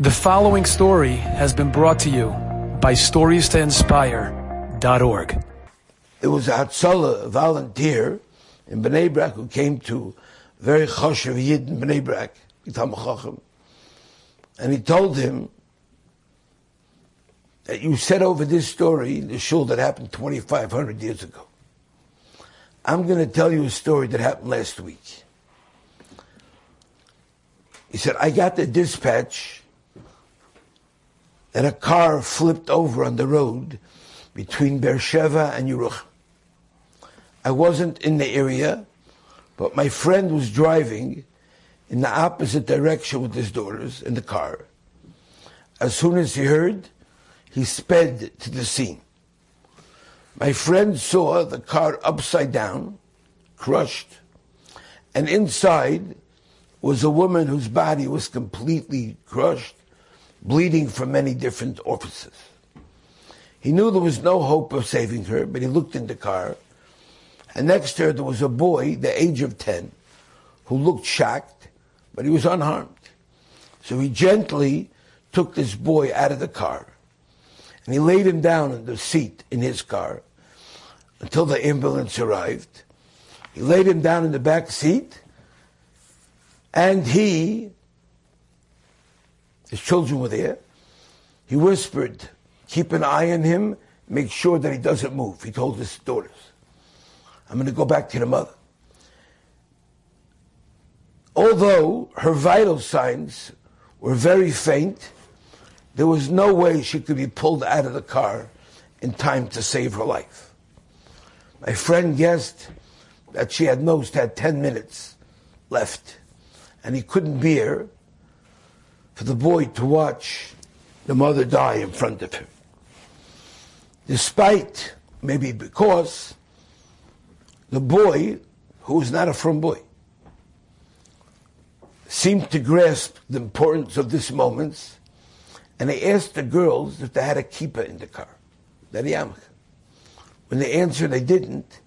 The following story has been brought to you by StoriesToInspire.org. It was a Hatzalah, volunteer in Bnei Brak who came to very choshev Yid in Bnei Brak, and he told him that you said over this story, the shul that happened 2,500 years ago. I'm going to tell you a story that happened last week. He said, I got the dispatch that a car flipped over on the road between Beersheba and Yerucham. I wasn't in the area, but my friend was driving in the opposite direction with his daughters in the car. As soon as he heard, he sped to the scene. My friend saw the car upside down, crushed, and inside was a woman whose body was completely crushed bleeding from many different orifices. He knew there was no hope of saving her, but he looked in the car, and next to her there was a boy, the age of 10, who looked shocked, but he was unharmed. So he gently took this boy out of the car, and he laid him down in the seat in his car until the ambulance arrived. He laid him down in the back seat, and he his children were there. He whispered, keep an eye on him, make sure that he doesn't move. He told his daughters, I'm going to go back to the mother. Although her vital signs were very faint, there was no way she could be pulled out of the car in time to save her life. My friend guessed that she had most had 10 minutes left, and he couldn't bear for the boy to watch the mother die in front of him. Despite, maybe because, the boy, who was not a frum boy, seemed to grasp the importance of this moment, and they asked the girls if they had a kippah in the car, that When they answered they didn't,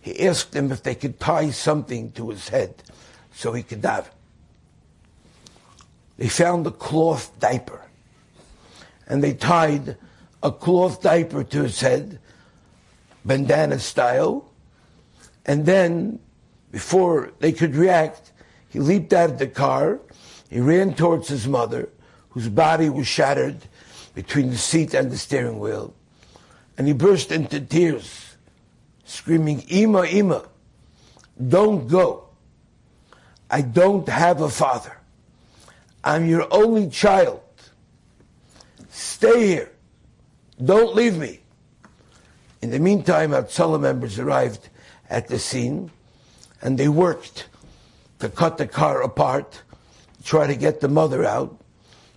he asked them if they could tie something to his head so he could daven they found a cloth diaper. And they tied a cloth diaper to his head, bandana style. And then, before they could react, he leaped out of the car. He ran towards his mother, whose body was shattered between the seat and the steering wheel. And he burst into tears, screaming, Ima, Ima, don't go. I don't have a father. I'm your only child. Stay here. Don't leave me. In the meantime, Hatzalah members arrived at the scene and they worked to cut the car apart, try to get the mother out.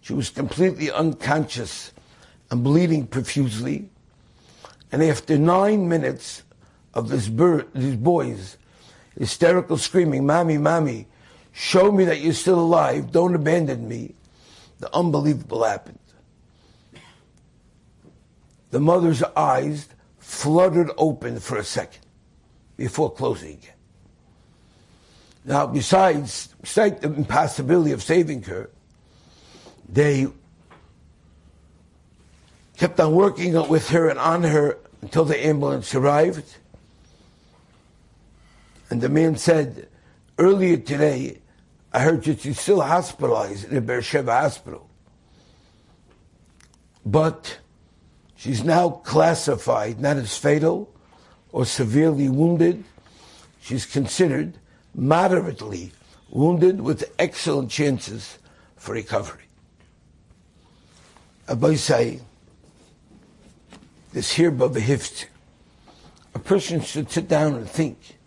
She was completely unconscious and bleeding profusely. And after nine minutes of this bird, these boys hysterical screaming, Mommy, Mommy, Show me that you're still alive. Don't abandon me. The unbelievable happened. The mother's eyes fluttered open for a second before closing. Now, besides, besides the impossibility of saving her, they kept on working with her and on her until the ambulance arrived. And the man said, earlier today, I heard that she's still hospitalized in a Beersheba hospital. But she's now classified not as fatal or severely wounded. She's considered moderately wounded with excellent chances for recovery. Abai say, this here hift, a person should sit down and think,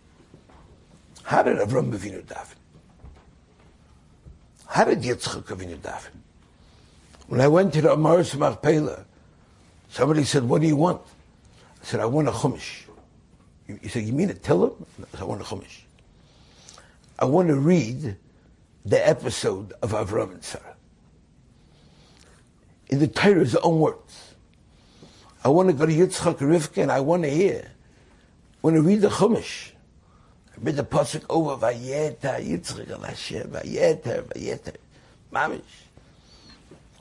how did Avram Avinu daven? How did Yitzchak Avinu daven? When I went to the Amaris Machpelah, somebody said, what do you want? I said, I want a chumash. He said, you mean a Tillim? I said, I want a chumash. I want to read the episode of Avram and Sarah. In the Torah's own words. I want to go to Yitzchak Rivka and I want to hear, I want to read the chumash mit der Posuk over Vayeta, Yitzchak al Hashem, Vayeta, Vayeta, Mamish.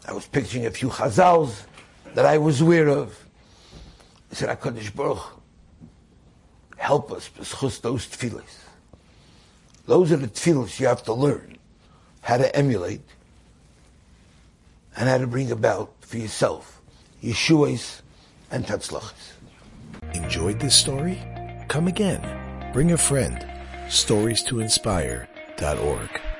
I was picturing a few chazals that I was aware of. I said, HaKadosh Baruch, help us, b'schus those tefillahs. Those are the tefillahs you have to learn how to emulate and how to bring about for yourself Yeshua's and Tatzlachas. Enjoyed this story? Come again. Bring a friend. Stories to inspire.org.